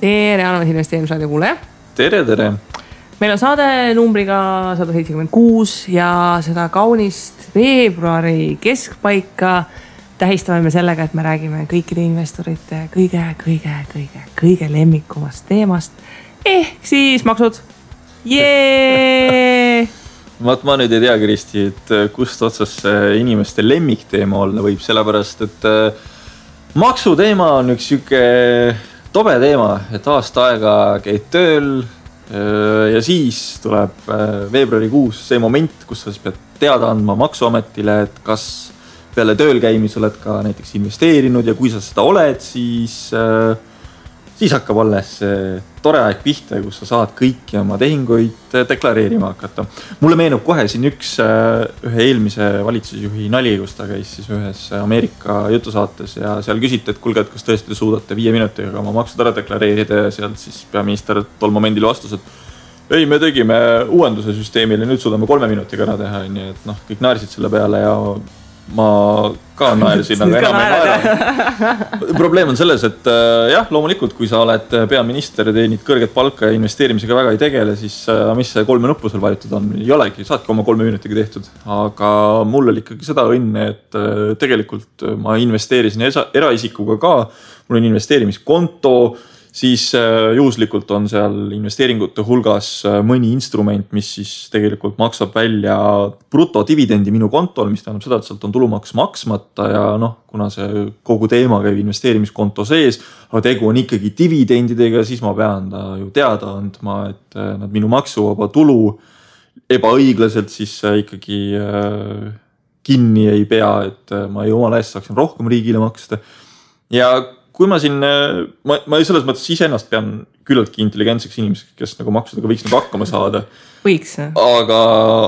tere, Annemas investeerimisraadio kuulaja. tere, tere. meil on saade numbriga sada seitsekümmend kuus ja seda kaunist veebruari keskpaika tähistame me sellega, et me räägime kõikide investorite kõige, kõige, kõige, kõige lemmikumast teemast ehk siis maksud. vaat ma nüüd ei tea, Kristi, et kust otsast see inimeste lemmikteema olla võib, sellepärast et äh, maksuteema on üks sihuke tobe teema, et aasta aega käid tööl. Ja siis tuleb veebruarikuus see moment, kus sa siis pead teada andma maksuametile, et kas peale tööl käimist oled ka näiteks investeerinud ja kui sa seda oled, siis äh, siis hakkab alles see tore aeg pihta, kus sa saad kõiki oma tehinguid deklareerima hakata. mulle meenub kohe siin üks, äh, ühe eelmise valitsusjuhi nali, kus ta käis siis ühes Ameerika jutusaates ja seal küsiti, et kuulge, et kas tõesti te suudate viie minutiga oma maksud ära deklareerida ja sealt siis peaminister tol momendil vastas, et ei, me tegime uuenduse süsteemile, nüüd suudame kolme minutiga ära teha, onju, et noh, kõik naersid selle peale ja ma ka naersin, aga enam ei naera. probleem on selles, et äh, jah, loomulikult, kui sa oled peaminister ja teenid kõrget palka ja investeerimisega väga ei tegele, siis äh, mis see kolme nuppu seal vajutud on, ei olegi, saadki oma kolme minutiga tehtud. aga mul oli ikkagi seda õnne, et äh, tegelikult ma investeerisin eraisikuga ka, mul on investeerimiskonto siis äh, juhuslikult on seal investeeringute hulgas äh, mõni instrument, mis siis tegelikult maksab välja brutodividendi minu kontol, mis tähendab seda, et sealt on tulumaks maksmata ja noh, kuna see kogu teema käib investeerimiskonto sees, aga tegu on ikkagi dividendidega, siis ma pean ta ju teada andma, et äh, nad minu maksuvaba tulu ebaõiglaselt siis ikkagi kinni ei pea, et ma jumala eest saaksin rohkem riigile maksta. ja kui ma siin, äh, ma, ma selles mõttes iseennast pean küllaltki intelligentseks inimeseks, kes nagu maksudega võiks nagu hakkama saada. võiks. aga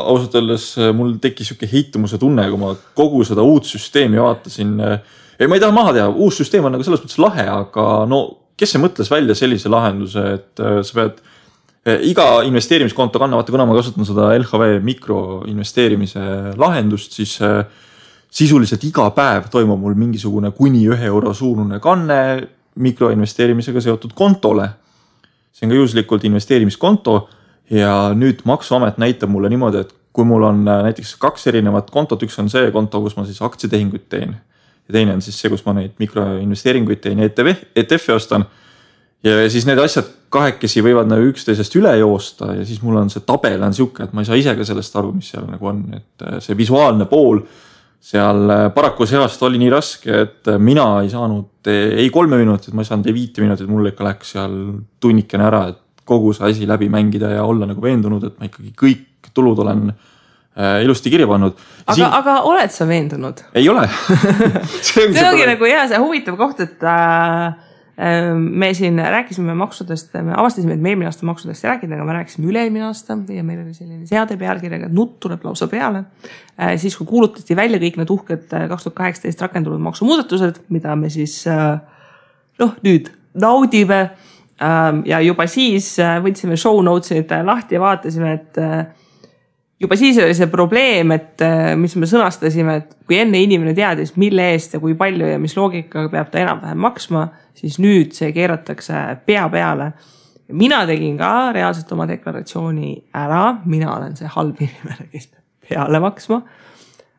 ausalt öeldes äh, mul tekkis sihuke heitumuse tunne, kui ma kogu seda uut süsteemi vaatasin. Äh, ei, ma ei taha maha teha, uus süsteem on nagu selles mõttes lahe, aga no kes see mõtles välja sellise lahenduse, et sa pead iga investeerimiskonto kanna, vaata kuna ma kasutan seda LHV mikroinvesteerimise lahendust, siis sisuliselt iga päev toimub mul mingisugune kuni ühe euro suurune kanne mikroinvesteerimisega seotud kontole. see on ka juhuslikult investeerimiskonto ja nüüd maksuamet näitab mulle niimoodi, et kui mul on äh, näiteks kaks erinevat kontot, üks on see konto, kus ma siis aktsiatehinguid teen. ja teine on siis see, kus ma neid mikroinvesteeringuid teen ja ETF, ETF-i ostan. ja siis need asjad kahekesi võivad nagu üksteisest üle joosta ja siis mul on see tabel on sihuke, et ma ei saa ise ka sellest aru, mis seal nagu on, et äh, see visuaalne pool seal äh, paraku see aasta oli nii raske, et äh, mina ei saanud äh, ei kolme minutit, ma ei saanud ei viite minutit, mul ikka läks seal tunnikene ära, et kogu see asi läbi mängida ja olla nagu veendunud, et ma ikkagi kõik tulud olen äh, ilusti kirja pannud. aga siin..., aga oled sa veendunud? ei ole see, on see ongi nagu hea, see huvitav koht, et äh, me siin rääkisime maksudest, me avastasime, et me eelmine aasta maksudest ei rääkinud, aga me rääkisime üle-eelmine aasta ja meil oli selline seade pealkirjaga, et nutt tuleb lausa peale. Ehm, siis, kui kuulutati välja kõik need uhked eh, kaks tuhat kaheksateist rakendunud maksumuudatused, mida me siis eh, noh, nüüd naudime. Ehm, ja juba siis võtsime show notes'id lahti ja vaatasime, et juba siis oli see probleem, et mis me sõnastasime, et kui enne inimene teadis, mille eest ja kui palju ja mis loogikaga peab ta enam-vähem maksma siis nüüd see keeratakse pea peale. mina tegin ka reaalselt oma deklaratsiooni ära, mina olen see halb inimene, kes peab peale maksma.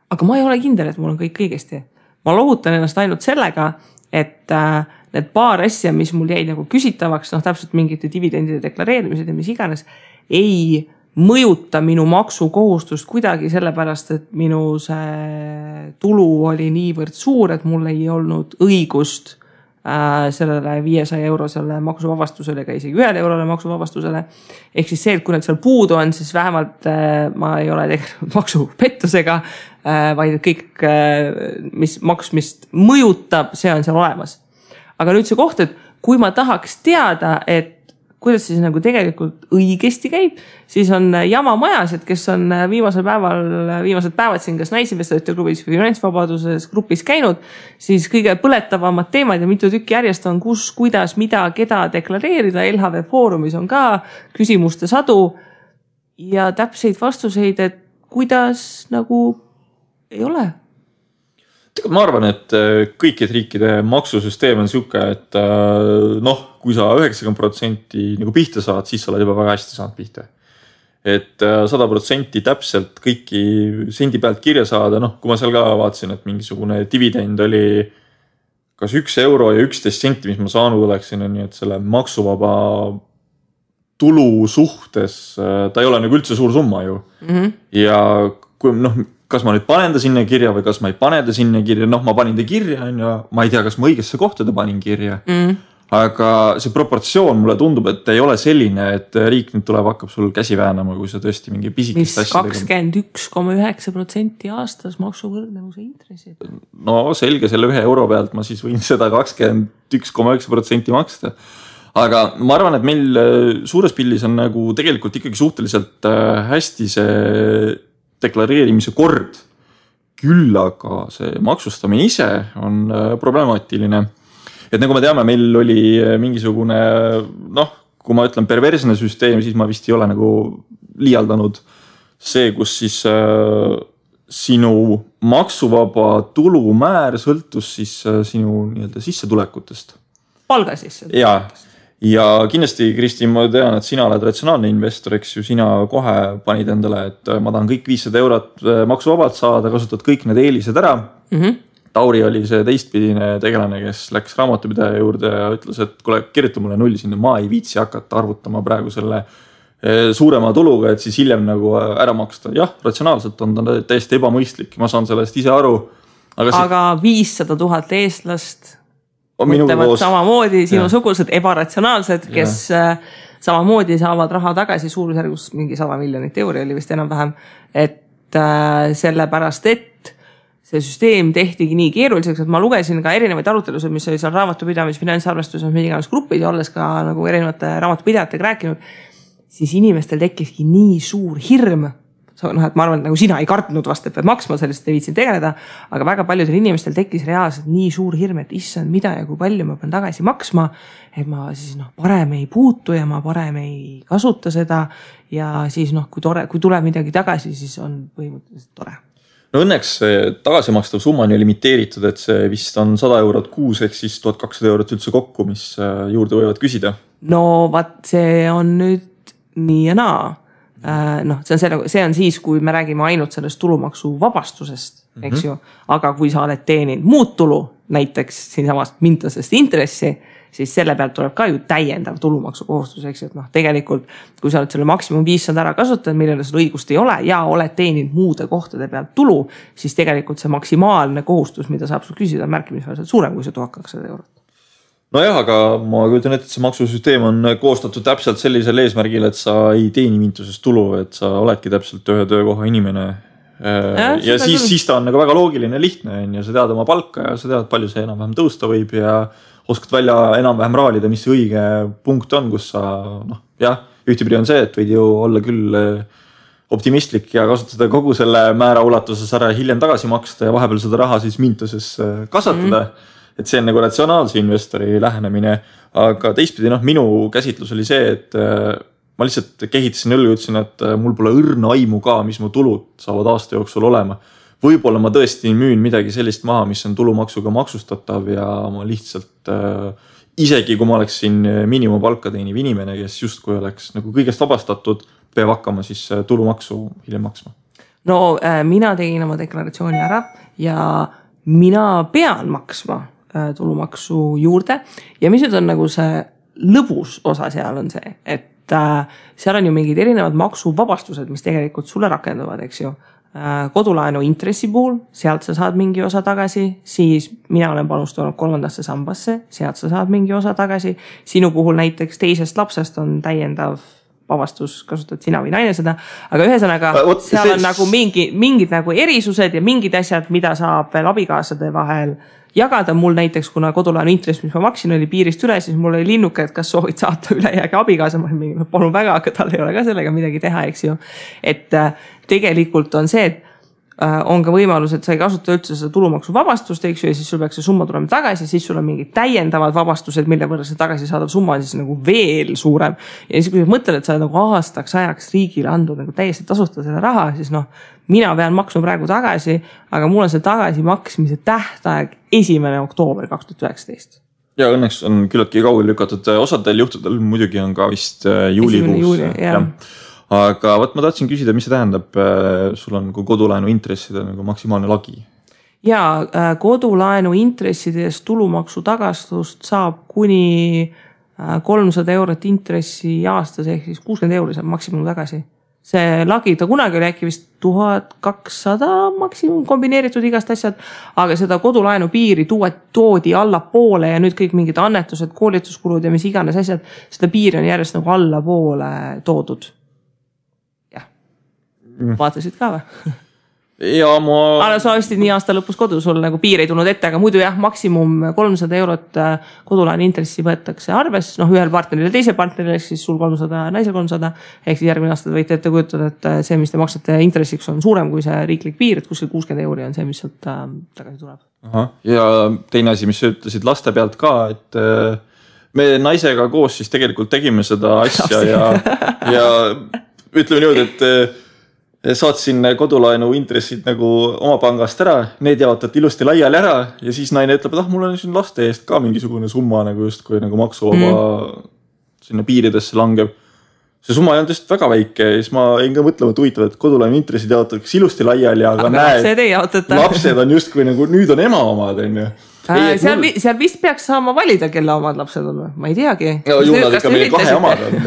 aga ma ei ole kindel, et mul on kõik õigesti. ma lohutan ennast ainult sellega, et äh, need paar asja, mis mul jäid nagu küsitavaks, noh täpselt mingite dividendide deklareerimised ja mis iganes, ei mõjuta minu maksukohustust kuidagi, sellepärast et minu see tulu oli niivõrd suur, et mul ei olnud õigust Äh, sellele viiesaja eurosele maksuvabastusele ega isegi ühele eurole maksuvabastusele. ehk siis see, et kui need seal puudu on, siis vähemalt äh, ma ei ole tegelenud maksupettusega, äh, vaid kõik, mis maksmist mõjutab, see on seal olemas. aga nüüd see koht, et kui ma tahaks teada, et kuidas siis nagu tegelikult õigesti käib, siis on jama majas, et kes on viimasel päeval, viimased päevad siin kas Naisinvestorite klubis või Finantsvabaduses grupis käinud, siis kõige põletavamad teemad ja mitu tükki järjest on, kus, kuidas, mida, keda deklareerida. LHV Foorumis on ka küsimuste sadu. Ja täpseid vastuseid, et kuidas nagu ei ole tegelikult ma arvan, et äh, kõikide riikide maksusüsteem on sihuke, et äh, noh, kui sa üheksakümmend protsenti nagu pihta saad, siis sa oled juba väga hästi saanud pihta. et äh, sada protsenti täpselt kõiki sendi pealt kirja saada, noh, kui ma seal ka vaatasin, et mingisugune dividend oli kas üks euro ja üksteist senti, mis ma saanud oleksin, on ju, et selle maksuvaba tulu suhtes, ta ei ole nagu üldse suur summa ju mm. -hmm. ja kui noh kas ma nüüd panen ta sinna kirja või kas ma ei pane ta sinna kirja, noh, ma panin ta kirja, on ju, ma ei tea, kas ma õigesse kohta ta panin kirja mm. aga see proportsioon mulle tundub, et ei ole selline, et riik nüüd tuleb, hakkab sul käsi väänama, kui sa tõesti mingi pisikest asja. kakskümmend üks koma üheksa protsenti aastas maksuvõrdlevuse intressid. no selge, selle ühe euro pealt ma siis võin seda kakskümmend üks koma üheksa protsenti maksta aga ma arvan, et meil suures pildis on nagu tegelikult ikkagi suhteliselt äh, hästi see deklareerimise kord. küll aga see maksustamine ise on äh, problemaatiline. et nagu me teame, meil oli äh, mingisugune noh, kui ma ütlen perversne süsteem, siis ma vist ei ole nagu liialdanud. see, kus siis äh, sinu maksuvaba tulumäär sõltus siis äh, sinu nii-öelda sissetulekutest. palga sissetulekutest. Ja kindlasti, Kristi, ma tean, et sina oled ratsionaalne investor, eks ju, sina kohe panid endale, et äh, ma tahan kõik viissada eurot äh, maksuvabalt saada, kasutad kõik need eelised ära mm. -hmm. Tauri oli see teistpidine tegelane, kes läks raamatupidaja juurde ja ütles, et kuule, kirjuta mulle null sinna, ma ei viitsi hakata arvutama praegu selle äh, suurema tuluga, et siis hiljem nagu ära maksta. jah, ratsionaalselt on ta täiesti ebamõistlik, ma saan sellest ise aru. aga viissada tuhat eestlast mõtlevad samamoodi, sinusugused ebaratsionaalsed, kes ja. Äh, samamoodi saavad raha tagasi suurusjärgus mingi sada miljonit euri oli vist enam-vähem. et äh, sellepärast, et see süsteem tehtigi nii keeruliseks, et ma lugesin ka erinevaid arutelusid, mis oli seal raamatupidamis, finantsarvestuses, mis iganes grupis olles ka nagu erinevate raamatupidajatega rääkinud. siis inimestel tekkiski nii suur hirm noh, et ma arvan, et nagu sina ei kartnud vast, et pead maksma, sellest ei viitsinud tegeleda. aga väga paljudel inimestel tekkis reaalselt nii suur hirm, et issand, mida ja kui palju ma pean tagasi maksma. et ma siis noh, parem ei puutu ja ma parem ei kasuta seda. ja siis noh, kui tore, kui tuleb midagi tagasi, siis on põhimõtteliselt tore no õnneks see tagasimakstav summa on ju limiteeritud, et see vist on sada eurot kuus ehk siis tuhat kakssada eurot üldse kokku, mis äh, juurde võivad küsida. no vaat see on nüüd nii ja naa noh, see on nagu, see on siis, kui me räägime ainult sellest tulumaksuvabastusest, eks mm -hmm. ju. aga kui sa oled teeninud muud tulu, näiteks siinsamast mintasest intressi, siis selle pealt tuleb ka ju täiendav tulumaksukohustus, eks ju, et noh, tegelikult. kui sa oled selle maksimum viissada ära kasutanud, millele sul õigust ei ole ja oled teeninud muude kohtade pealt tulu, siis tegelikult see maksimaalne kohustus, mida saab sul küsida, on märkimisväärselt suurem kui see tuhat kakssada eurot nojah, aga ma kujutan ette, et see maksusüsteem on koostatud täpselt sellisel eesmärgil, et sa ei teeni mintusest tulu, et sa oledki täpselt ühe töökoha inimene. ja, ja siis, siis ta on nagu väga loogiline, lihtne on ju, sa tead oma palka ja sa tead, palju see enam-vähem tõusta võib ja oskad välja enam-vähem raalida, mis see õige punkt on, kus sa noh, jah, ühtepidi on see, et võid ju olla küll eh, optimistlik ja kasutada kogu selle määra ulatuses ära ja hiljem tagasi maksta ja vahepeal seda raha siis mintuses eh, kasvatada mm. -hmm et see on nagu ratsionaalse investori lähenemine. aga teistpidi noh, minu käsitlus oli see, et äh, ma lihtsalt kehitasin õlgu, ütlesin, et äh, mul pole õrna aimu ka, mis mu tulud saavad aasta jooksul olema. võib-olla ma tõesti müün midagi sellist maha, mis on tulumaksuga maksustatav ja ma lihtsalt äh, isegi kui ma oleksin miinimumpalka teeniv inimene, kes justkui oleks nagu kõigest vabastatud, peab hakkama siis tulumaksu hiljem maksma. no äh, mina tegin oma deklaratsiooni ära ja mina pean maksma Äh, tulumaksu juurde ja mis nüüd on nagu see lõbus osa seal on see, et äh, seal on ju mingid erinevad maksuvabastused, mis tegelikult sulle rakenduvad, eks ju äh,. kodulaenu intressi puhul, sealt sa saad mingi osa tagasi, siis mina olen panustanud kolmandasse sambasse, sealt sa saad mingi osa tagasi. sinu puhul näiteks teisest lapsest on täiendav vabastus, kasutad sina või naine seda. aga ühesõnaga uh, seal see... on nagu mingi, mingid nagu erisused ja mingid asjad, mida saab veel abikaasade vahel äh, jagada mul näiteks, kuna kodulaenu intress, mis ma maksin, oli piirist üle, siis mul oli linnuke, et kas soovid saata ülejäägi abikaasa, ma olin mingi, no palun väga, aga tal ei ole ka sellega midagi teha, eks ju. et äh, tegelikult on see, et on ka võimalus, et sa ei kasuta üldse seda tulumaksuvabastust, eks ju, ja siis sul peaks see summa tulema tagasi, siis sul on mingid täiendavad vabastused, mille võrra see tagasisaadav summa on siis nagu veel suurem. ja siis, kui sa mõtled, et sa nagu aastaks ajaks riigile andnud nagu täiesti tasuta selle raha, siis noh, mina pean maksma praegu tagasi, aga mul on see tagasimaksmise tähtaeg esimene oktoober kaks tuhat üheksateist ja õnneks on küllaltki kaugele lükatud, osadel juhtudel muidugi on ka vist äh, juulikuus. Juuli, jah ja aga vot ma tahtsin küsida, mis see tähendab, äh, sul on nagu kodulaenu intresside nagu maksimaalne lagi? ja äh, kodulaenu intresside eest tulumaksu tagastust saab kuni äh, kolmsada eurot intressi aastas ehk siis kuuskümmend euri saab maksimum tagasi. see lagi, ta kunagi oli äkki vist tuhat kakssada maksimum kombineeritud igast asjad, aga seda kodulaenu piiri tuua, toodi allapoole ja nüüd kõik mingid annetused, koolituskulud ja mis iganes asjad, seda piiri on järjest nagu allapoole toodud. Vaatasid ka või? ja ma. aga sa ostsid nii aasta lõpus kodu, sul nagu piir ei tulnud ette, aga muidu jah, maksimum kolmsada eurot äh, kodulaenu intressi võetakse arvesse, noh ühel partneril ja teisel partneril ehk siis sul kolmsada, naisel kolmsada. ehk siis järgmine aasta te võite ette kujutada, et äh, see, mis te maksate intressiks, on suurem kui see riiklik piir, et kuskil kuuskümmend euri on see, mis sealt äh, tagasi tuleb. ja teine asi, mis sa ütlesid laste pealt ka, et me naisega koos siis tegelikult tegime seda asja ja, ja ütleme niimoodi, et saatsin kodulaenu intressid nagu oma pangast ära, need jaotati ilusti laiali ära ja siis naine ütleb, et ah, mul on siin laste eest ka mingisugune summa nagu justkui nagu maksuvaba mm. sinna piiridesse langeb. see summa ei olnud just väga väike ja siis ma jäin ka mõtlema, et huvitav, et kodulaenu intressid jaotatakse ilusti laiali, aga, aga näed, lapsed on justkui nagu nüüd on ema omad, on Äh, seal mul..., seal vist peaks saama valida, kelle omad lapsed on või, ma ei teagi. ju nad ikka meil kahe omad on.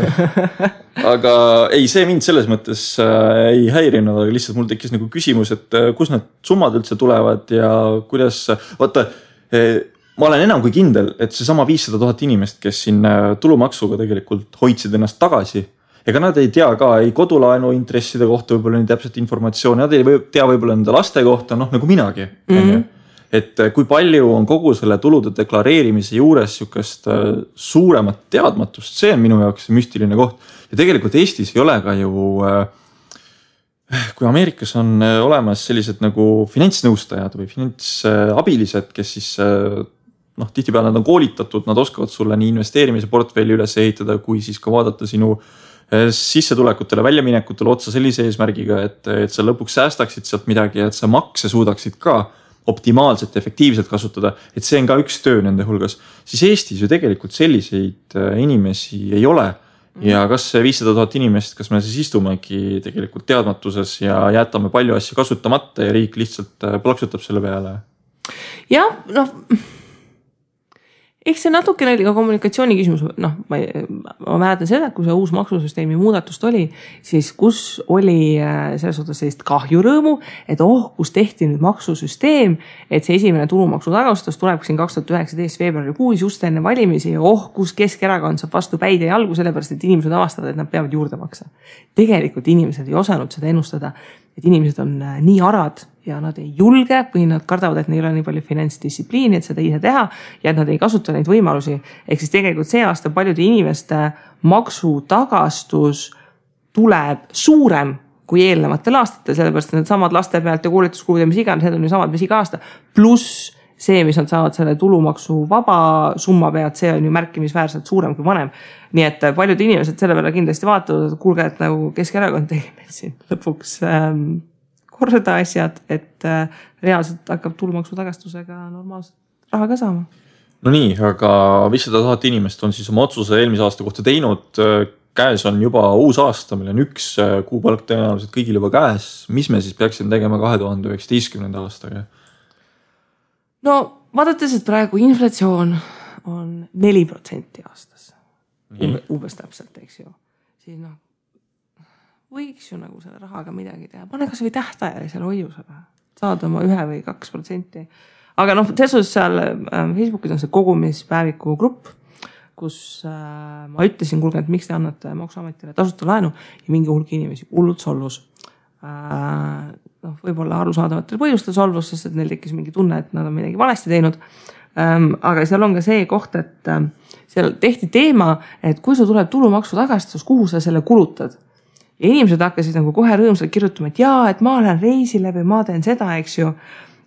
aga ei, see mind selles mõttes äh, ei häirinud, aga lihtsalt mul tekkis nagu küsimus, et äh, kust need summad üldse tulevad ja kuidas, vaata äh, ma olen enam kui kindel, et seesama viissada tuhat inimest, kes siin äh, tulumaksuga tegelikult hoidsid ennast tagasi ega nad ei tea ka ei kodulaenu intresside kohta võib-olla nii täpset informatsiooni, nad ei tea võib-olla nende laste kohta, noh nagu minagi mm, ju et äh, kui palju on kogu selle tulude deklareerimise juures sihukest äh, suuremat teadmatust, see on minu jaoks müstiline koht. ja tegelikult Eestis ei ole ka ju äh, kui Ameerikas on olemas sellised nagu finantsnõustajad või finantsabilised, kes siis noh, tihtipeale nad on koolitatud, nad oskavad sulle nii investeerimise portfelli üles ehitada, kui siis ka vaadata sinu sissetulekutele, väljaminekutele otsa sellise eesmärgiga, et, et sa lõpuks säästaksid sealt midagi et sa makse suudaksid ka optimaalselt, efektiivselt kasutada, et see on ka üks töö nende hulgas, siis Eestis ju tegelikult selliseid äh, inimesi ei ole. ja kas see viissada tuhat inimest, kas me siis istumegi tegelikult teadmatuses ja jätame palju asju kasutamata ja riik lihtsalt äh, plaksutab selle peale? jah, noh eks see natukene oli ka kommunikatsiooni küsimus, noh, ma, ma mäletan seda, kui see uus maksusüsteemi muudatus tuli, siis kus oli äh, selles suhtes sellist kahjurõõmu, et oh, kus tehti nüüd maksusüsteem, et see esimene tulumaksu tagastus tuleb siin kaks tuhat üheksateist veebruarikuus just enne valimisi ja oh, kus Keskerakond saab vastu päid ja jalgu, sellepärast et inimesed avastavad, et nad peavad juurde maksa. tegelikult inimesed ei osanud seda ennustada, et inimesed on äh, nii arad ja nad ei julge või nad kardavad, et neil ei ole nii palju finantsdistsipliini, et seda ise teha ja et nad ei kasuta neid võimalusi. ehk siis tegelikult see aasta paljude inimeste maksutagastus tuleb suurem kui eelnevatel aastatel, sellepärast et needsamad laste pealt ja koolituskulud ja mis iganes, need on ju samad, mis iga aasta. pluss see, mis nad saavad selle tulumaksuvaba summa pealt, see on ju märkimisväärselt suurem kui varem. nii et paljud inimesed selle peale kindlasti vaatavad, et kuulge, et nagu Keskerakond tegi meil siin lõpuks ähm, korda asjad, et äh, reaalselt hakkab tulumaksu tagastusega normaalselt raha ka saama. no nii, aga viissada tuhat inimest on siis oma otsuse eelmise aasta kohta teinud. käes on juba uus aasta, meil on üks äh, kuupalk tõenäoliselt kõigil juba käes. mis me siis peaksime tegema kahe tuhande üheksateistkümnenda aastaga? No vaadates, et praegu inflatsioon on neli protsenti aastas. umbes täpselt, eks ju, siis noh võiks ju nagu selle rahaga midagi teha, pane kasvõi tähtajalisele hoiusele, saad oma ühe või kaks protsenti. aga noh, selles suhtes seal äh, Facebookis on see kogumispäeviku grupp, kus äh, ma ütlesin, kuulge, et miks te annate Maksuametile tasuta laenu ja mingi hulk inimesi hullult solvus äh,. Noh, võib-olla arusaadavatel põhjustel solvus, sest et neil tekkis mingi tunne, et nad on midagi valesti teinud ähm,. aga seal on ka see koht, et äh, seal tehti teema, et kui sul tuleb tulumaksu tagastus, kuhu sa selle kulutad ja inimesed hakkasid nagu kohe rõõmsalt kirjutama, et jaa, et ma lähen reisile või ma teen seda, eks ju.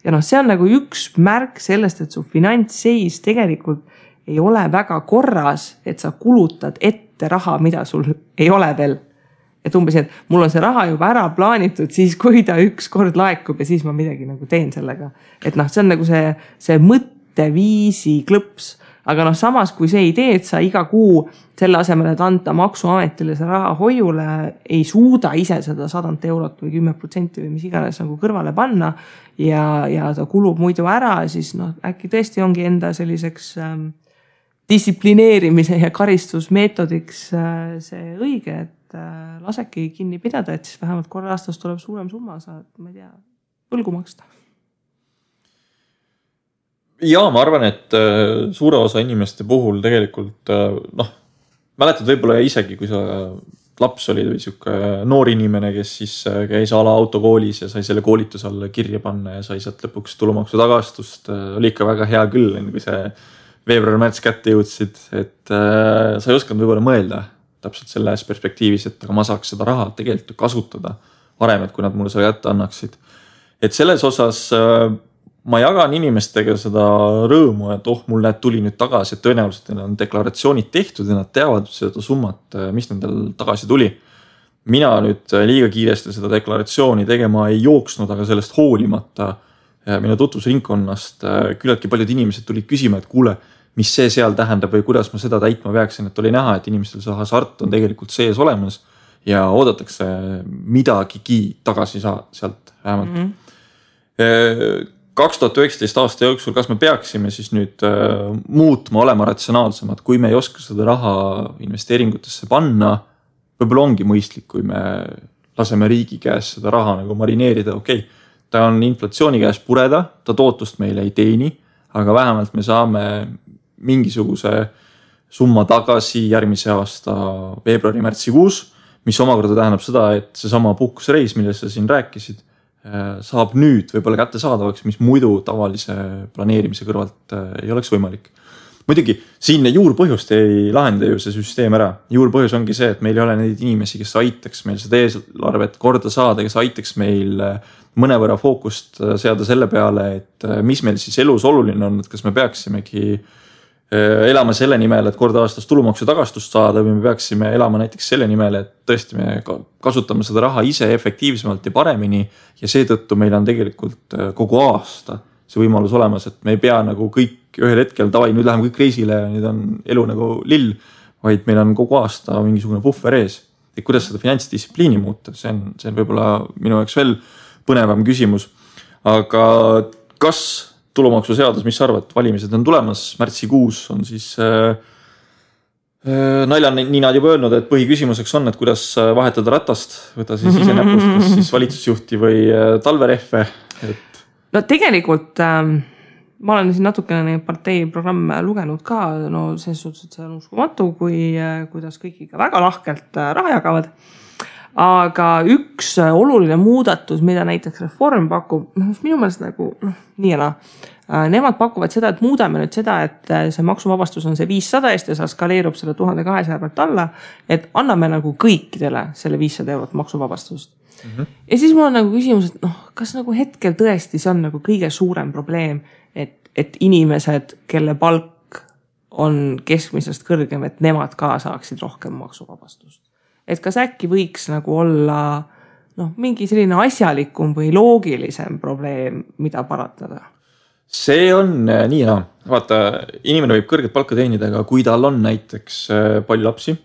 ja noh, see on nagu üks märk sellest, et su finantsseis tegelikult ei ole väga korras, et sa kulutad ette raha, mida sul ei ole veel. Et umbes, et mul on see raha juba ära plaanitud, siis kui ta ükskord laekub ja siis ma midagi nagu teen sellega. et noh, see on nagu see, see mõtteviisi klõps aga noh, samas kui see idee, et sa iga kuu selle asemel, et anda maksuametile see raha hoiule, ei suuda ise seda sadat eurot või kümme protsenti või mis iganes nagu kõrvale panna. ja, ja ta kulub muidu ära, siis noh, äkki tõesti ongi enda selliseks ähm, distsiplineerimise ja karistusmeetodiks äh, see õige, et äh, lasebki kinni pidada, et siis vähemalt korra aastas tuleb suurem summa, saad, ma ei tea, võlgu maksta ja ma arvan, et äh, suure osa inimeste puhul tegelikult äh, noh, mäletad võib-olla isegi, kui sa laps olid või sihuke noor inimene, kes siis käis a la autokoolis ja sai selle koolituse alla kirja panna ja sai sealt lõpuks tulumaksu tagastust. oli ikka väga hea küll, kui see veebruar-märts kätte jõudsid, et äh, sa ei osanud võib-olla mõelda täpselt selles perspektiivis, et aga ma saaks seda raha tegelikult kasutada varem, et kui nad mulle selle kätte annaksid. et selles osas äh, ma jagan inimestega seda rõõmu, et oh, mul näed, tuli nüüd tagasi, et tõenäoliselt neil on deklaratsioonid tehtud ja nad teavad seda summat, mis nendel tagasi tuli. mina nüüd liiga kiiresti seda deklaratsiooni tegema ei jooksnud, aga sellest hoolimata minu tutvusringkonnast küllaltki paljud inimesed tulid küsima, et kuule, mis see seal tähendab või kuidas ma seda täitma peaksin, et oli näha, et inimestel see hasart on tegelikult sees olemas ja oodatakse midagigi tagasi saa-, sealt vähemalt mm. -hmm kaks tuhat üheksateist aasta jooksul, kas me peaksime siis nüüd äh, muutma, olema ratsionaalsemad, kui me ei oska seda raha investeeringutesse panna. võib-olla ongi mõistlik, kui me laseme riigi käes seda raha nagu marineerida, okei okay,. ta on inflatsiooni käes pureda, ta tootlust meile ei teeni, aga vähemalt me saame mingisuguse summa tagasi järgmise aasta veebruari-märtsikuus. mis omakorda tähendab seda, et seesama puhkusereis, millest sa siin rääkisid Äh, saab nüüd võib-olla kättesaadavaks, mis muidu tavalise planeerimise kõrvalt äh, ei oleks võimalik. muidugi siin juurpõhjust ei lahenda ju see süsteem ära, juurpõhjus ongi see, et meil ei ole neid inimesi, kes aitaks meil seda eelarvet korda saada, kes aitaks meil äh, mõnevõrra fookust seada selle peale, et mis meil siis elus oluline on, et kas me peaksimegi äh, elama selle nimel, et kord aastas tulumaksu tagastust saada või me peaksime elama näiteks selle nimel, et tõesti me kasutame seda raha ise efektiivsemalt ja paremini. ja seetõttu meil on tegelikult äh, kogu aasta see võimalus olemas, et me ei pea nagu kõik ühel hetkel davai, nüüd läheme kõik reisile ja nüüd on elu nagu lill. vaid meil on kogu aasta mingisugune puhver ees. et kuidas seda finantsdistsipliini muuta, see on, see on võib-olla minu jaoks veel põnevam küsimus. aga kas tulumaksuseadus, mis sa arvad, valimised on tulemas, märtsikuus on siis äh, äh naljanini nad juba öelnud, et põhiküsimuseks on, et kuidas äh, vahetada ratast, võta siis ise näpust, kas siis valitsusjuhti või äh, talverehve, et. no tegelikult ähm, ma olen siin natukene neid partei programme lugenud ka, no selles suhtes, et see on uskumatu, kui, kuidas kõik ikka väga lahkelt raha jagavad aga üks oluline muudatus, mida näiteks Reform pakub, noh minu meelest nagu noh, nii ja naa. Äh, nemad pakuvad seda, et muudame nüüd seda, et äh, see maksuvabastus on see viissada eest ja see skaleerub selle tuhande kahesaja pealt alla. et anname nagu kõikidele selle viissada eurot maksuvabastust mm. -hmm. ja siis mul on nagu küsimus, et noh, kas nagu hetkel tõesti see on nagu kõige suurem probleem, et, et inimesed, kelle palk on keskmisest kõrgem, et nemad ka saaksid rohkem maksuvabastust et kas äkki võiks nagu olla noh, mingi selline asjalikum või loogilisem probleem, mida paratada? see on äh, nii ja naa, vaata, inimene võib kõrget palka teenida, aga kui tal on näiteks äh, palju lapsi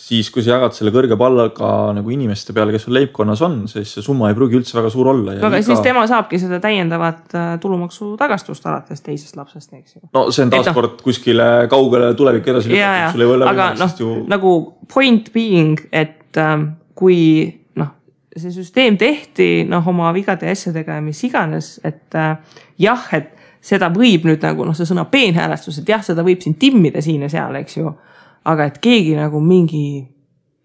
siis kui sa jagad selle kõrge palga nagu inimeste peale, kes sul leibkonnas on, siis see summa ei pruugi üldse väga suur olla. aga iga... siis tema saabki seda täiendavat äh, tulumaksu tagastust alates teisest lapsest, eks ju. no see on noh taaskord no, kuskile kaugele tulevikku edasi lükatud, aga noh ju..., nagu point being, et äh, kui noh, see süsteem tehti noh, oma vigade ja asjadega ja mis iganes, et äh, jah, et seda võib nüüd nagu noh, see sõna peenhäälestus, et jah, seda võib siin timmida siin ja seal, eks ju aga et keegi nagu mingi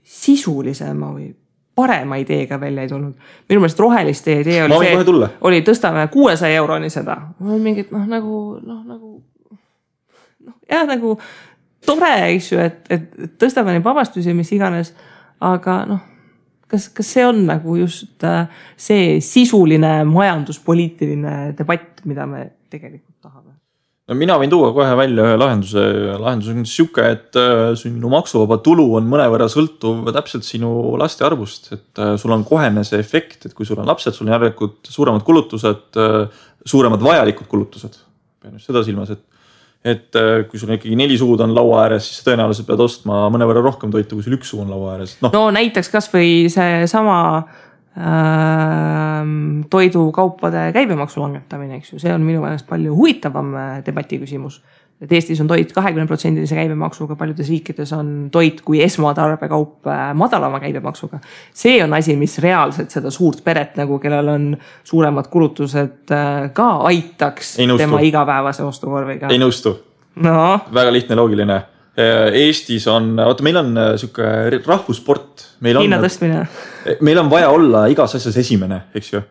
sisulisema või parema ideega välja ei tulnud. minu meelest roheliste idee oli see, oli tõstame kuuesaja euroni seda. mingid noh, nagu noh, nagu noh, jah, nagu tore, eks ju, et, et tõstame neid vabastusi, mis iganes. aga noh, kas, kas see on nagu just äh, see sisuline majanduspoliitiline debatt, mida me tegelikult tahame? No mina võin tuua kohe välja ühe lahenduse, lahendus on sihuke, et äh, sinu maksuvaba tulu on mõnevõrra sõltuv täpselt sinu laste arvust, et äh, sul on kohene see efekt, et kui sul on lapsed, sul on järelikult suuremad kulutused, äh, suuremad vajalikud kulutused. pean just seda silmas, et, et kui sul ikkagi neli suud on laua ääres, siis tõenäoliselt pead ostma mõnevõrra rohkem toitu, kui sul üks suu on laua ääres. No.. no näiteks kasvõi seesama Ähm, toidukaupade käibemaksu langetamine, eks ju, see on minu meelest palju huvitavam äh, debati küsimus. et Eestis on toit kahekümne protsendilise käibemaksuga, paljudes riikides on toit kui esmatarbekaup äh, madalama käibemaksuga. see on asi, mis reaalselt seda suurt peret nagu, kellel on suuremad kulutused, äh, ka aitaks tema igapäevase ostukorviga. ei nõustu no.. väga lihtne, loogiline Äh, Eestis on, vaata, meil on äh, sihuke rahvussport. hinna tõstmine. meil on vaja olla igas asjas esimene, eks ju.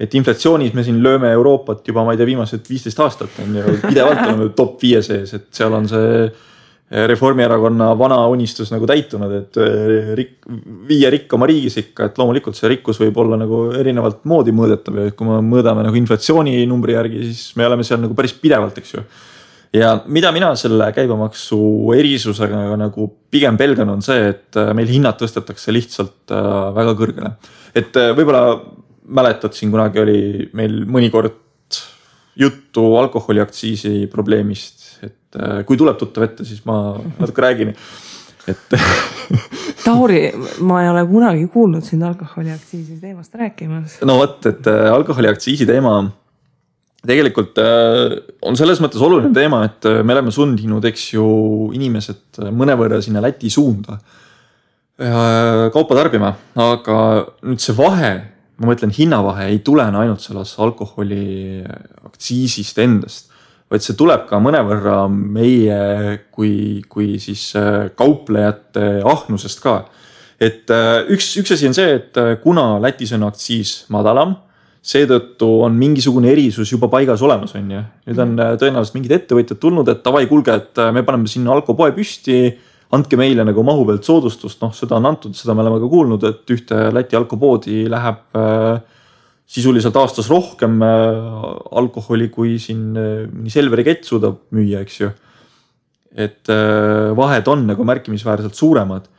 et inflatsioonis me siin lööme Euroopat juba, ma ei tea, viimased viisteist aastat on ju, pidevalt oleme top viie sees, et seal on see äh, Reformierakonna vana unistus nagu täitunud, et rik-, viie rikkama riigis ikka, et loomulikult see rikkus võib olla nagu erinevat moodi mõõdetav ja kui me mõõdame nagu inflatsiooninumbri järgi, siis me oleme seal nagu päris pidevalt, eks ju ja mida mina selle käibemaksu erisusega nagu pigem pelgan, on see, et äh, meil hinnad tõstetakse lihtsalt äh, väga kõrgele. et äh, võib-olla mäletad, siin kunagi oli meil mõnikord juttu alkoholiaktsiisi probleemist, et kui tuleb tuttav ette, siis ma natuke räägin, et Tauri, ma ei ole kunagi kuulnud sind alkoholiaktsiisi teemast rääkimas. no vot, et alkoholiaktsiisi teema tegelikult äh, on selles mõttes oluline teema, et äh, me oleme sundinud, eks ju, inimesed mõnevõrra sinna Läti suunda äh, kaupa tarbima, aga nüüd see vahe, ma mõtlen hinnavahe ei tulene ainult sellest alkoholi aktsiisist endast, vaid see tuleb ka mõnevõrra meie kui, kui siis kauplejate ahnusest ka. et üks, üks asi on see, et kuna Lätis on aktsiis madalam seetõttu on mingisugune erisus juba paigas olemas, on ju. nüüd on äh, tõenäoliselt mingid ettevõtjad tulnud, et davai, kuulge, et äh, me paneme sinna alkopoe püsti. andke meile nagu mahu pealt soodustust, noh, seda on antud, seda me oleme ka kuulnud, et ühte Läti alkopoodi läheb äh, sisuliselt aastas rohkem alkoholi, kui siin mõni Selveri kett suudab müüa, eks ju. et vahed on nagu märkimisväärselt suuremad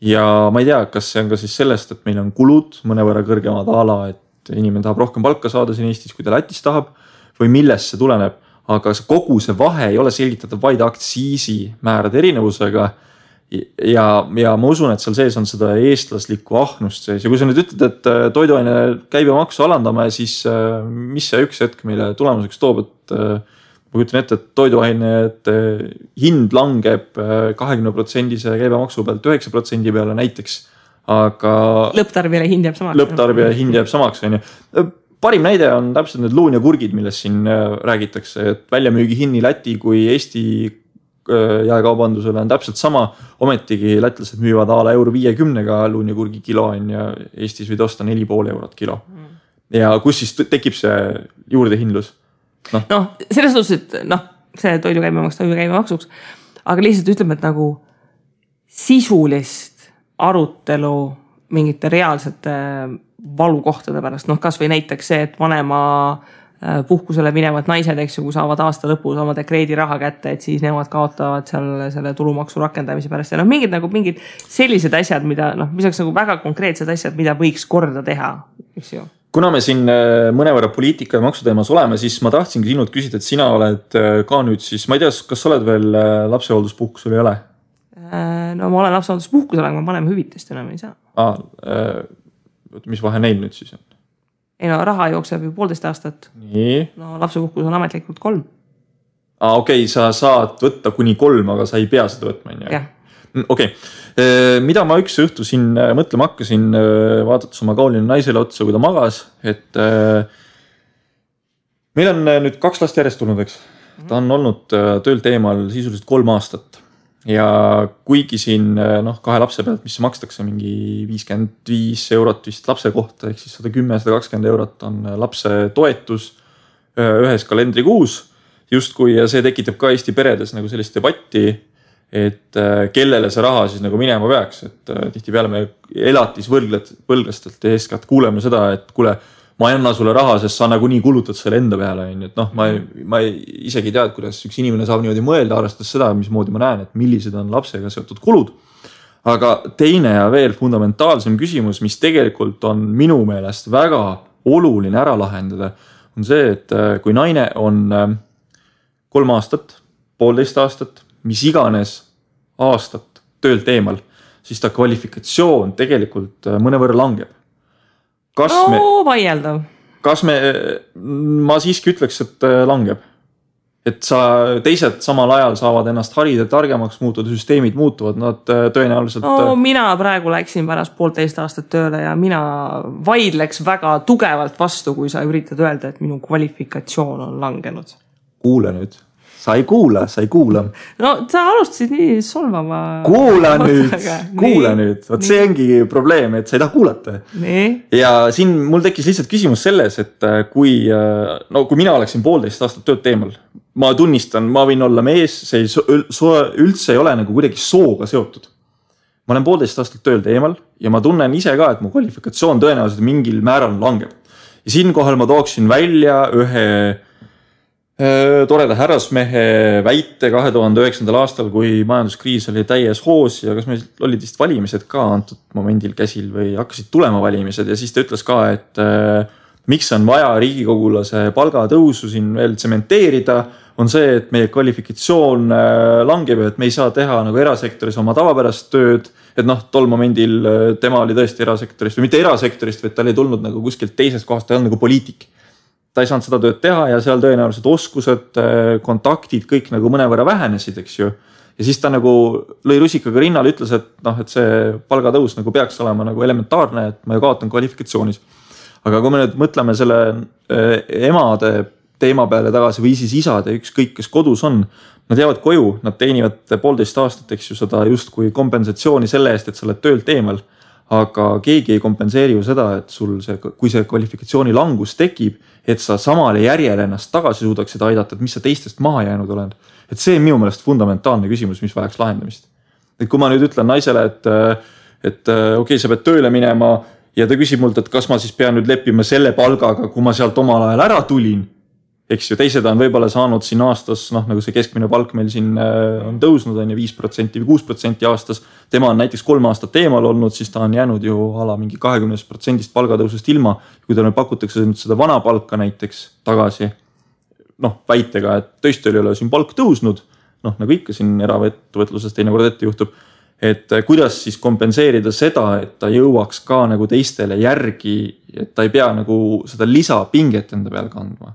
ja ma ei tea, kas see on ka siis sellest, et meil on kulud mõnevõrra kõrgemad a la, et et inimene tahab rohkem palka saada siin Eestis, kui ta Lätis tahab või millest see tuleneb. aga see kogu see vahe ei ole selgitatav vaid aktsiisimäärade erinevusega. ja, ja ma usun, et seal sees on seda eestlaslikku ahnust sees ja kui sa nüüd ütled, et äh, toiduaine käibemaksu alandame, siis äh, mis see üks hetk meile tulemuseks toob, et äh, ma kujutan ette, et toiduainete hind langeb kahekümne protsendise käibemaksu pealt üheksa protsendi peale näiteks aga. lõpptarbijale hind jääb samaks. lõpptarbija hind jääb samaks, on ju. parim näide on täpselt need luunjakurgid, millest siin äh, räägitakse, et väljamüügihind nii Läti kui Eesti äh, jaekaubandusele on täpselt sama. ometigi lätlased müüvad a la euro viiekümnega luunjakurgi kilo on ju, Eestis võid osta neli pool eurot kilo. ja kus siis tekib see juurdehindlus? noh no, selles suhtes, et noh, see toidu käibemaks toidu käibemaksuks, aga lihtsalt ütleme, et nagu sisulist arutelu mingite reaalsete valukohtade pärast, noh kasvõi näiteks see, et vanema äh, puhkusele minevad naised, eks ju, kui saavad aasta lõpus oma dekreediraha kätte, et siis nemad kaotavad seal selle tulumaksu rakendamise pärast. Ja noh, mingid nagu mingid sellised asjad, mida noh, mis oleks nagu väga konkreetsed asjad, mida võiks korda teha, eks ju. Kuna me siin äh, mõnevõrra poliitika ja maksuteemas oleme, siis ma tahtsingi sinult küsida, et sina oled äh, ka nüüd siis, ma ei tea, kas sa oled veel lapsehoolduspuhkusel või ei ole? Äh, no ma olen lapsehoolduspuhkusel, aga ma vanemahüvitist enam ei saa. aa, äh, oota, mis vahe neil nüüd siis on? ei no raha jookseb ju poolteist aastat. no lapsepuhkus on ametlikult kolm. aa, okei okay,, sa saad võtta kuni kolm, aga sa ei pea seda võtma, on ju? Mm, okei okay., äh, mida ma üks õhtu siin mõtlema hakkasin, vaadates oma kaunile naisele otsa, kui ta magas, et meil on nüüd kaks last järjest tulnud, eks. ta on olnud tööl teemal sisuliselt kolm aastat ja kuigi siin noh, kahe lapse pealt, mis makstakse mingi viiskümmend viis eurot vist lapse kohta ehk siis sada kümme, sada kakskümmend eurot on lapse toetus ühes kalendrikuus. justkui ja see tekitab ka Eesti peredes nagu sellist debatti. et kellele see raha siis nagu minema peaks, et tihtipeale me elatisvõlglastelt ja eeskätt kuuleme seda, et kuule, ma ei anna sulle raha, sest sa nagunii kulutad selle enda peale, on ju, et noh, ma ma ei, isegi ei tea, et kuidas üks inimene saab niimoodi mõelda, arvestades seda, mismoodi ma näen, et millised on lapsega seotud kulud. aga teine ja veel fundamentaalsem küsimus, mis tegelikult on minu meelest väga oluline ära lahendada, on see, et äh, kui naine on kolm aastat, poolteist aastat mis iganes aastat töölt eemal, siis ta kvalifikatsioon tegelikult äh, mõnevõrra langeb. Kas no, me. vaieldav. kas me, ma siiski ütleks, et äh, langeb. et sa, teised samal ajal saavad ennast harida, targemaks muutuda, süsteemid muutuvad, nad äh, tõenäoliselt no,. mina praegu läksin pärast poolteist aastat tööle ja mina vaidleks väga tugevalt vastu, kui sa üritad öelda, et minu kvalifikatsioon on langenud. kuule nüüd sa ei kuula, sa ei kuula. no sa alustasid nii solvava. kuula nüüd, kuula nüüd, vot see ongi probleem, et sa ei taha kuulata. ja siin mul tekkis lihtsalt küsimus selles, et äh, kui, äh, no kui mina oleksin poolteist aastat tööd teemal, ma tunnistan, ma võin olla mees, see ei, üldse ei ole nagu kuidagi sooga seotud. ma olen poolteist aastat töölt eemal ja ma tunnen ise ka, et mu kvalifikatsioon tõenäoliselt mingil määral langeb. ja siinkohal ma tooksin välja ühe toreda härrasmehe väite kahe tuhande üheksandal aastal, kui majanduskriis oli täies hoos ja kas meil olid vist valimised ka antud momendil käsil või hakkasid tulema valimised ja siis ta ütles ka, et äh, miks on vaja riigikogulase palgatõusu siin veel tsementeerida, on see, et meie kvalifikatsioon äh, langeb ja et me ei saa teha nagu erasektoris oma tavapärast tööd. et noh, tol momendil äh, tema oli tõesti erasektorist või mitte erasektorist, vaid tal ei tulnud nagu kuskilt teisest kohast, ta ei olnud nagu poliitik ta ei saanud seda tööd teha ja seal tõenäoliselt oskused, äh, kontaktid kõik nagu mõnevõrra vähenesid, eks ju. ja siis ta nagu lõi rusikaga rinnale, ütles, et noh, et see palgatõus nagu peaks olema nagu elementaarne, et ma ju kaotan kvalifikatsioonis. aga kui me nüüd mõtleme selle äh, emade teema peale tagasi või siis isade, ükskõik kes kodus on. Nad jäävad koju, nad teenivad poolteist aastat, eks ju, seda justkui kompensatsiooni selle eest, et sa oled töölt eemal aga keegi ei kompenseeri ju seda, et sul see, kui see kvalifikatsiooni langus tekib, et sa samale järjele ennast tagasi suudaksid aidata, et mis sa teistest maha jäänud oled. et see on minu meelest fundamentaalne küsimus, mis vajaks lahendamist. et kui ma nüüd ütlen naisele, et, et okei okay,, sa pead tööle minema ja ta küsib mult, et kas ma siis pean nüüd leppima selle palgaga, kui ma sealt omal ajal ära tulin eks ju, teised on võib-olla saanud siin aastas noh, nagu see keskmine palk meil siin äh, on tõusnud, on ju viis protsenti või kuus protsenti aastas. tema on näiteks kolm aastat eemal olnud, siis ta on jäänud ju a la mingi kahekümnest protsendist palgatõusust ilma. kui talle pakutakse nüüd seda vana palka näiteks tagasi. noh, väitega, et tõesti ei ole siin palk tõusnud, noh nagu ikka siin eraettevõtluses teinekord ette juhtub et äh, kuidas siis kompenseerida seda, et ta jõuaks ka nagu teistele järgi, et ta ei pea nagu seda lisapinget enda peal kandma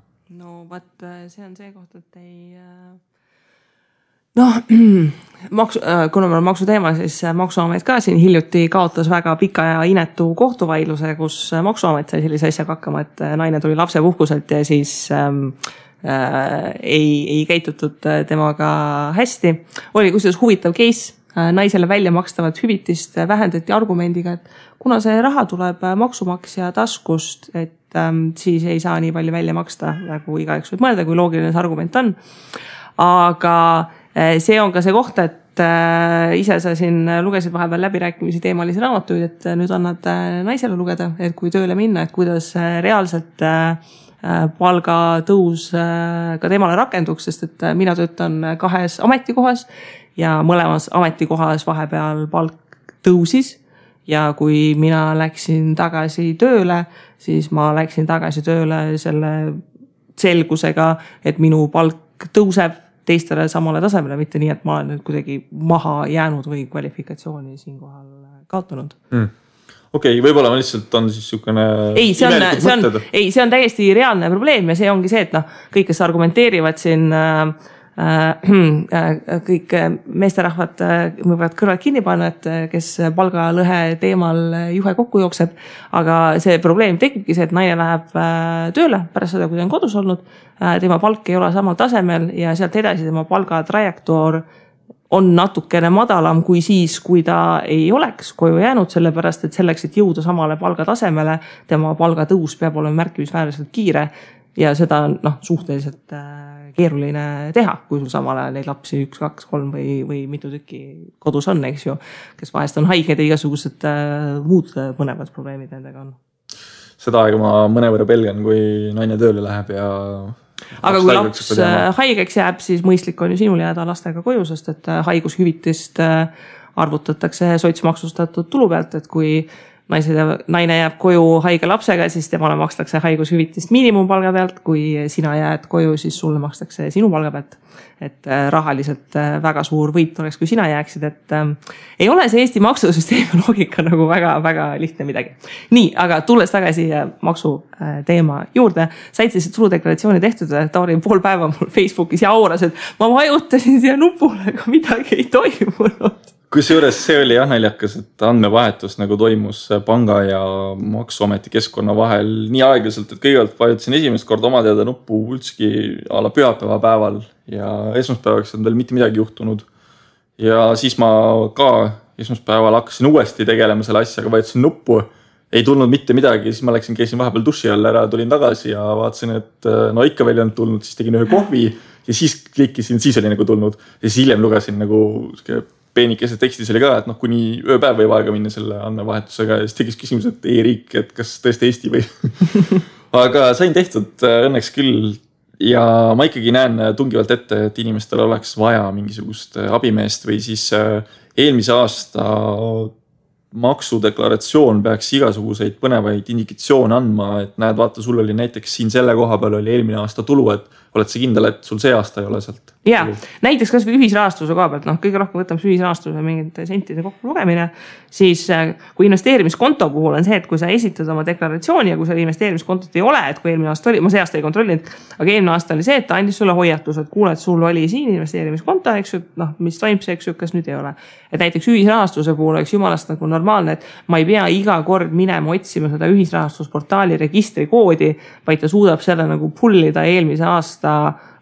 vot äh, see on see koht, et ei äh, noh, maksu, äh, kuna meil on maksuteema, siis maksuamet ka siin hiljuti kaotas väga pika ja inetu kohtuvaidluse, kus maksuamet sai sellise asjaga hakkama, et naine tuli lapsepuhkuselt ja siis ähm, äh, ei, ei käitutud temaga hästi. oli kusjuures huvitav case, naisele välja makstavat hüvitist vähendati argumendiga, et kuna see raha tuleb maksumaksja taskust, et ähm, siis ei saa nii palju välja maksta, nagu igaüks võib mõelda, kui loogiline see argument on. aga äh, see on ka see koht, et äh, ise sa siin lugesid vahepeal läbirääkimisi teemalisi raamatuid, et äh, nüüd annad äh, naisele lugeda, et kui tööle minna, et kuidas äh, reaalselt äh, äh palgatõus ka temale rakenduks, sest et mina töötan kahes ametikohas ja mõlemas ametikohas vahepeal palk tõusis ja kui mina läksin tagasi tööle, siis ma läksin tagasi tööle selle selgusega, et minu palk tõuseb teistele samale tasemele, mitte nii, et ma olen nüüd kuidagi maha jäänud või kvalifikatsiooni siinkohal kaotanud mm okei okay,, võib-olla lihtsalt on siis niisugune. ei, see on, see on, ei, see on täiesti reaalne probleem ja see ongi see, et noh, kõik, kes argumenteerivad siin äh, kõik meesterahvad äh, võivad kõrvad kinni panna, et kes palgalõhe teemal juhe kokku jookseb. aga see probleem tekibki see, et naine läheb tööle pärast seda, kui ta on kodus olnud. tema palk ei ole samal tasemel ja sealt edasi tema palgatrajektoor on natukene madalam kui siis, kui ta ei oleks koju jäänud, sellepärast et selleks, et jõuda samale palgatasemele, tema palgatõus peab olema märkimisväärselt kiire ja seda noh, suhteliselt äh, keeruline teha, kui sul samal ajal neid lapsi üks, kaks, kolm või, või mitu tükki kodus on, eks ju. kes vahest on haiged ja igasugused äh, muud põnevad probleemid nendega on. seda aega ma mõnevõrra pelgan, kui naine tööle läheb ja aga kui laps haigeks jääb, siis mõistlik on ju sinul jääda lastega koju, sest et haigushüvitist arvutatakse sotsmaksustatud tulu pealt, et kui naised naine jääb koju haige lapsega, siis temale makstakse haigushüvitist miinimumpalga pealt, kui sina jääd koju, siis sulle makstakse sinu palga pealt. et äh, rahaliselt äh, väga suur võit oleks, kui sina jääksid, et äh, ei ole see Eesti maksusüsteemi loogika nagu väga-väga lihtne midagi. nii, aga tulles tagasi äh, teema juurde, said siis tuludeklaratsiooni tehtud, Tauri pool päeva mul Facebookis jauras, et ma vajutasin siia nupule, aga midagi ei toimunud kusjuures see oli jah naljakas, et andmevahetus nagu toimus panga ja maksuameti keskkonna vahel nii aeglaselt, et kõigepealt vajutasin esimest korda oma teada nuppu üldsegi a la pühapäeva päeval ja esmaspäevaks on veel mitte midagi juhtunud. ja siis ma ka esmaspäeval hakkasin uuesti tegelema selle asjaga, vajutasin nuppu. ei tulnud mitte midagi, siis ma läksin, käisin vahepeal duši all ära, tulin tagasi ja vaatasin, et no ikka veel ei olnud tulnud, siis tegin ühe kohvi ja siis klikkisin, siis oli nagu tulnud ja siis hiljem lugesin nagu sihuke peenikeses tekstis oli ka, et noh, kuni ööpäev võib aega minna selle andmevahetusega ja siis tekkis küsimus, et e-riik, et kas tõesti Eesti või aga sain tehtud äh, õnneks küll. Ja ma ikkagi näen tungivalt ette, et inimestel oleks vaja mingisugust äh, abimeest või siis äh, eelmise aasta maksudeklaratsioon peaks igasuguseid põnevaid indikatsioone andma, et näed, vaata, sul oli näiteks siin selle koha peal oli eelmine aasta tulu, et oled sa kindel, et sul see aasta ei ole sealt? ja näiteks kasvõi ühisrahastuse koha pealt, noh, kõige rohkem võtab see ühisrahastuse mingite sentide kokkulugemine. siis äh, kui investeerimiskonto puhul on see, et kui sa esitad oma deklaratsiooni ja kui seal investeerimiskontot ei ole, et kui eelmine aasta oli, ma see aasta ei kontrollinud. aga eelmine aasta oli see, et ta andis sulle hoiatuse, et kuule, et sul oli siin investeerimiskonto, eks ju, noh, mis toimub see, eks ju, kas nüüd ei ole. et näiteks ühisrahastuse puhul oleks jumalast nagu normaalne, et ma ei pea iga kord minema otsima seda ühisrahastusportaali registrikoodi, vaid ta suudab selle nagu pull ida eelmise aasta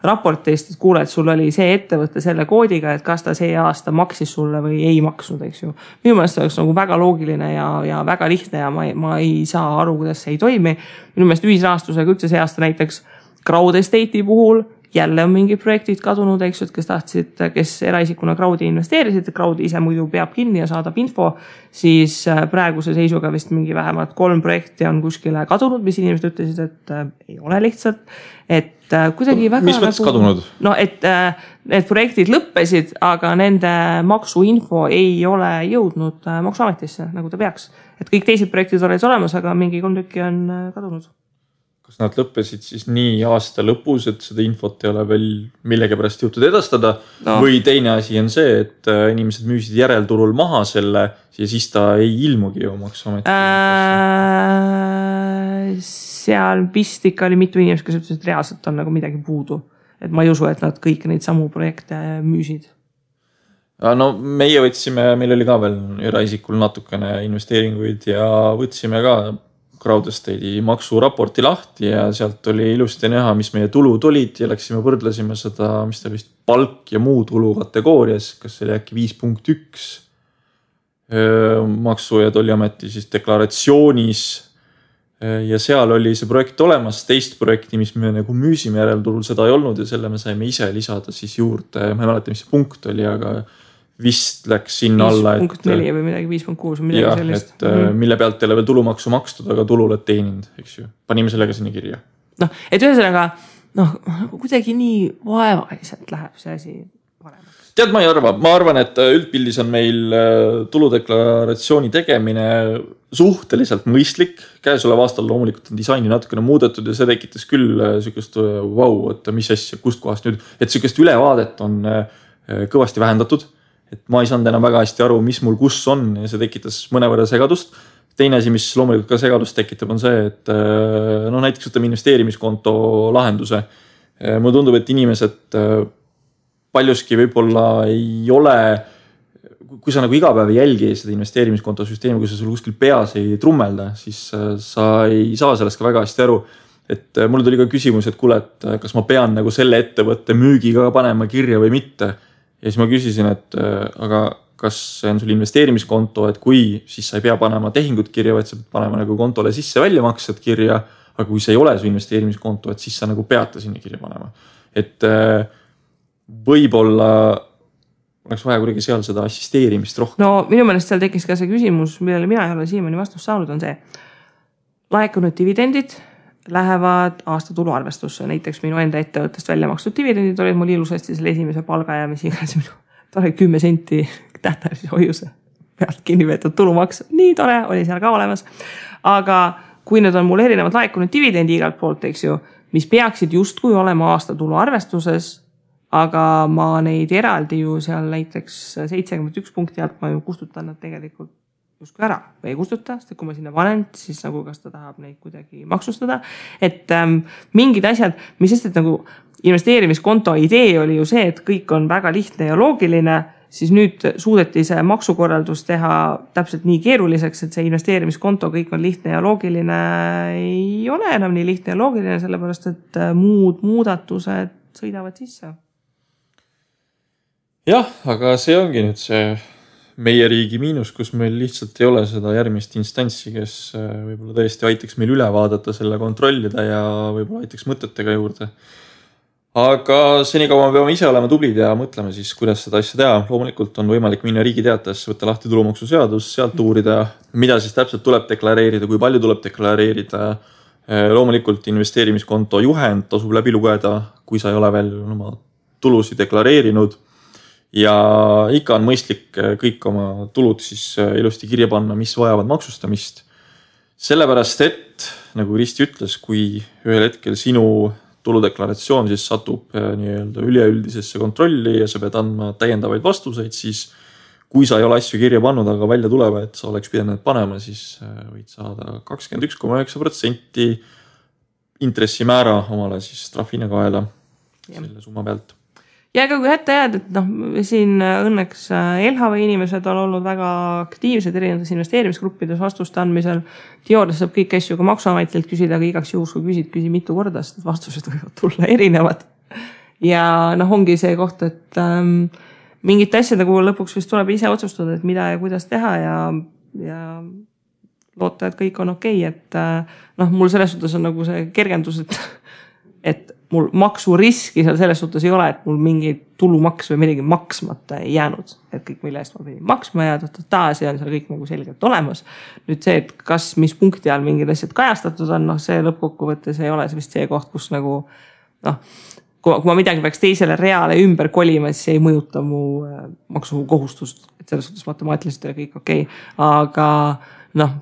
raportist, et kuule, et sul oli see ettevõte selle koodiga, et kas ta see aasta maksis sulle või ei maksnud, eks ju. minu meelest oleks nagu väga loogiline ja, ja väga lihtne ja ma ei, ma ei saa aru, kuidas see ei toimi. minu meelest ühisrahastusega üldse see aasta näiteks Crowd Estate'i puhul jälle on mingid projektid kadunud, eks ju, et kes tahtsid, kes eraisikuna crowd'i investeerisid, crowd ise muidu peab kinni ja saadab info. siis äh, praeguse seisuga vist mingi vähemalt kolm projekti on kuskile kadunud, mis inimesed ütlesid, et äh, ei ole lihtsalt. et äh, kuidagi väga. mis mõttes nagu, kadunud? no et äh, need projektid lõppesid, aga nende maksuinfo ei ole jõudnud äh, maksuametisse, nagu ta peaks. et kõik teised projektid olid olemas, aga mingi kolm tükki on äh, kadunud kas nad lõppesid siis nii aasta lõpus, et seda infot ei ole veel millegipärast jõutud edastada no. või teine asi on see, et äh, inimesed müüsid järelturul maha selle ja siis ta ei ilmugi ju maksuametile äh,? seal vist ikka oli mitu inimest, kes ütlesid, et reaalselt on nagu midagi puudu. et ma ei usu, et nad kõiki neid samu projekte müüsid no meie võtsime, meil oli ka veel eraisikul natukene investeeringuid ja võtsime ka Crowd Estate'i maksuraporti lahti ja sealt oli ilusti näha, mis meie tulud olid ja läksime võrdlesime seda, mis ta vist palk ja muu tulu kategoorias, kas see oli äkki viis punkt üks. maksu- ja tolliameti siis deklaratsioonis. ja seal oli see projekt olemas, teist projekti, mis me nagu müüsime järelturul, seda ei olnud ja selle me saime ise lisada siis juurde, ma ei mäleta, mis see punkt oli, aga vist läks sinna alla. viis punkt neli või midagi, viis punkt kuus või midagi jah, sellist. et mm -hmm. mille pealt ei ole veel tulumaksu makstud, aga tulu oled teeninud, eks ju, panime selle ka sinna kirja. noh, et ühesõnaga noh, nagu kuidagi nii vaevaliselt läheb see asi paremaks. tead, ma ei arva, ma arvan, et äh, üldpildis on meil äh, tuludeklaratsiooni tegemine suhteliselt mõistlik. käesoleval aastal loomulikult on disaini natukene muudetud ja see tekitas küll sihukest vau wow,, et mis asja, kustkohast nüüd, et sihukest ülevaadet on kõvasti vähendatud et ma ei saanud enam väga hästi aru, mis mul kus on ja see tekitas mõnevõrra segadust. teine asi, mis loomulikult ka segadust tekitab, on see, et äh, noh, näiteks võtame investeerimiskonto lahenduse. Äh, mulle tundub, et inimesed äh, paljuski võib-olla ei ole kui sa nagu iga päev ei jälgi seda investeerimiskonto süsteemi, kui see sul kuskil peas ei trummelda, siis sa ei saa sellest ka väga hästi aru. et mul tuli ka küsimus, et kuule, et kas ma pean nagu selle ettevõtte müügiga panema kirja või mitte ja siis ma küsisin, et äh, aga kas see on sul investeerimiskonto, et kui, siis sa ei pea panema tehingut kirja, vaid sa pead panema nagu kontole sisse väljamaksed kirja. aga kui see ei ole su investeerimiskonto, et siis sa nagu pead ta sinna kirja panema. et äh, võib-olla oleks vaja kuidagi seal seda assisteerimist rohkem. no minu meelest seal tekkis ka see küsimus, millele mina ei ole siiamaani vastust saanud, on see. laekunud dividendid lähevad aasta tuluarvestusse, näiteks minu enda ettevõttest välja makstud dividendid olid mul ilusasti selle esimese palga ja mis iganes minu, tore kümme senti tähtajalise hoiuse pealt kinni peetud tulumaks, nii tore, oli seal ka olemas. aga kui need on mul erinevad laekunud dividendi igalt poolt, eks ju, mis peaksid justkui olema aastatulu arvestuses aga ma neid eraldi ju seal näiteks seitsekümmend üks punkti alt ma ju kustutan nad tegelikult justkui ära või ei kustuta, sest et kui ma sinna panen, siis nagu kas ta tahab neid kuidagi maksustada. et ähm, mingid asjad, mis sest, et nagu investeerimiskonto idee oli ju see, et kõik on väga lihtne ja loogiline, siis nüüd suudeti see maksukorraldus teha täpselt nii keeruliseks, et see investeerimiskonto kõik on lihtne ja loogiline. ei ole enam nii lihtne ja loogiline, sellepärast et äh, muud muudatused sõidavad sisse jah, aga see ongi nüüd see meie riigi miinus, kus meil lihtsalt ei ole seda järgmist instantsi, kes äh, võib-olla tõesti aitaks meil üle vaadata, selle kontrollida ja võib-olla aitaks mõtetega juurde. aga senikaua me peame ise olema tublid ja mõtlema siis, kuidas seda asja teha. loomulikult on võimalik minna Riigi Teatajasse, võtta lahti tulumaksuseadus, sealt uurida, mida siis täpselt tuleb deklareerida, kui palju tuleb deklareerida. Äh, loomulikult investeerimiskonto juhend tasub läbi lugeda, kui sa ei ole veel oma tulusid deklareerinud ja ikka on mõistlik äh, kõik oma tulud siis äh, ilusti kirja panna, mis vajavad maksustamist. sellepärast, et nagu Kristi ütles, kui ühel hetkel sinu tuludeklaratsioon siis satub äh, nii-öelda üleüldisesse kontrolli ja sa pead andma täiendavaid vastuseid, siis kui sa ei ole asju kirja pannud, aga välja tuleb, et sa oleks pidanud need panema, siis võid saada kakskümmend üks koma üheksa protsenti intressimäära omale siis trahvina kaela selle summa pealt ja ega kui hätta jääd, et noh, siin õnneks äh, LHV inimesed on olnud väga aktiivsed erinevates investeerimisgruppides vastuste andmisel. teoorias saab kõiki asju ka maksuametilt küsida, aga igaks juhuks, kui küsid, küsi mitu korda, sest vastused võivad tulla erinevad. ja noh, ongi see koht, et ähm, mingite asjade puhul lõpuks vist tuleb ise otsustada, et mida ja kuidas teha ja, ja loota, et kõik on okei okay., et äh, noh, mul selles suhtes on nagu see kergendus, et, et mul maksuriski seal selles suhtes ei ole, et mul mingi tulumaks või midagi maksmata ei jäänud. et kõik, mille eest ma pidin maksma ja ta-ta-ta, see on seal kõik nagu selgelt olemas. nüüd see, et kas, mis punkti all mingid asjad kajastatud on, noh, see lõppkokkuvõttes ei ole vist see koht, kus nagu noh kui ma midagi peaks teisele reale ümber kolima, siis see ei mõjuta mu äh, maksukohustust, et selles suhtes matemaatiliselt oli kõik okei okay., aga noh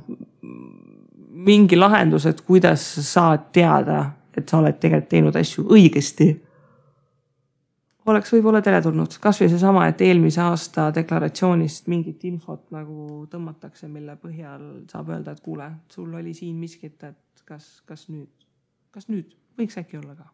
mingi lahendus, et kuidas sa saad teada et sa oled tegelikult teinud asju õigesti. oleks võib-olla teretulnud, kasvõi seesama, et eelmise aasta deklaratsioonist mingit infot nagu tõmmatakse, mille põhjal saab öelda, et kuule, sul oli siin miskit, et kas, kas nüüd, kas nüüd võiks äkki olla ka?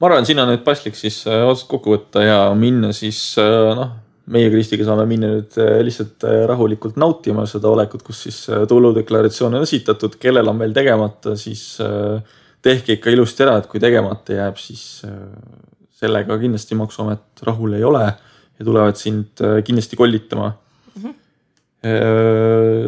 ma arvan, siin on nüüd paslik siis äh, otsast kokku võtta ja minna siis äh, noh meie Kristiga saame minna nüüd äh, lihtsalt rahulikult nautima seda olekut, kus siis tuludeklaratsioon on esitatud, kellel on veel tegemata, siis tehke ikka ilusti ära, et kui tegemata jääb, siis äh, sellega kindlasti maksuamet rahul ei ole ja tulevad sind äh, kindlasti kollitama mm. -hmm.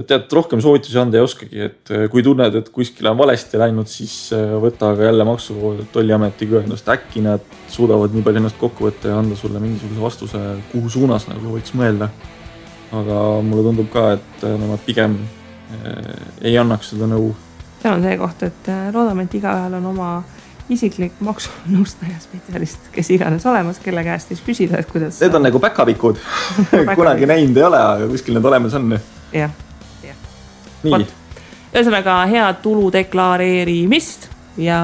tead, rohkem soovitusi anda ei oskagi, et kui tunned, et kuskile on valesti läinud, siis võta aga jälle Maksu- ja Tolliametiga ühendust, äkki nad suudavad nii palju ennast kokku võtta ja anda sulle mingisuguse vastuse, kuhu suunas nagu võiks mõelda. aga mulle tundub ka, et nemad pigem ei annaks seda nõu seal on see koht, et äh, loodame, et igaühel on oma isiklik maksunõustaja, spetsialist, kes iganes olemas, kelle käest siis küsida, et kuidas. Need on nagu päkapikud kunagi näinud ei ole, aga kuskil need olemas on. jah, jah. nii. ühesõnaga head tulu deklareerimist ja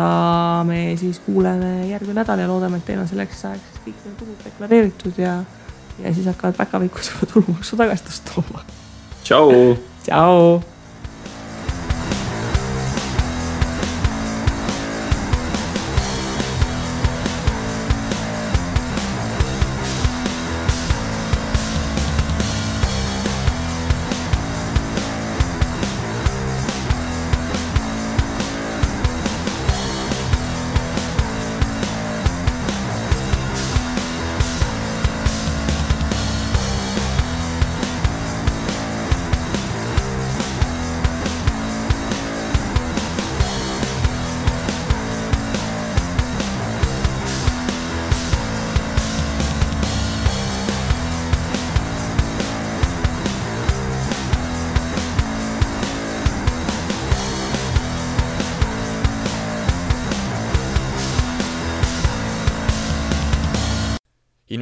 me siis kuuleme järgmine nädal ja loodame, et teil on selleks ajaks kõik tulud deklareeritud ja, ja siis hakkavad päkapikud juba tulumaksu tagastust tooma. tšau. tšau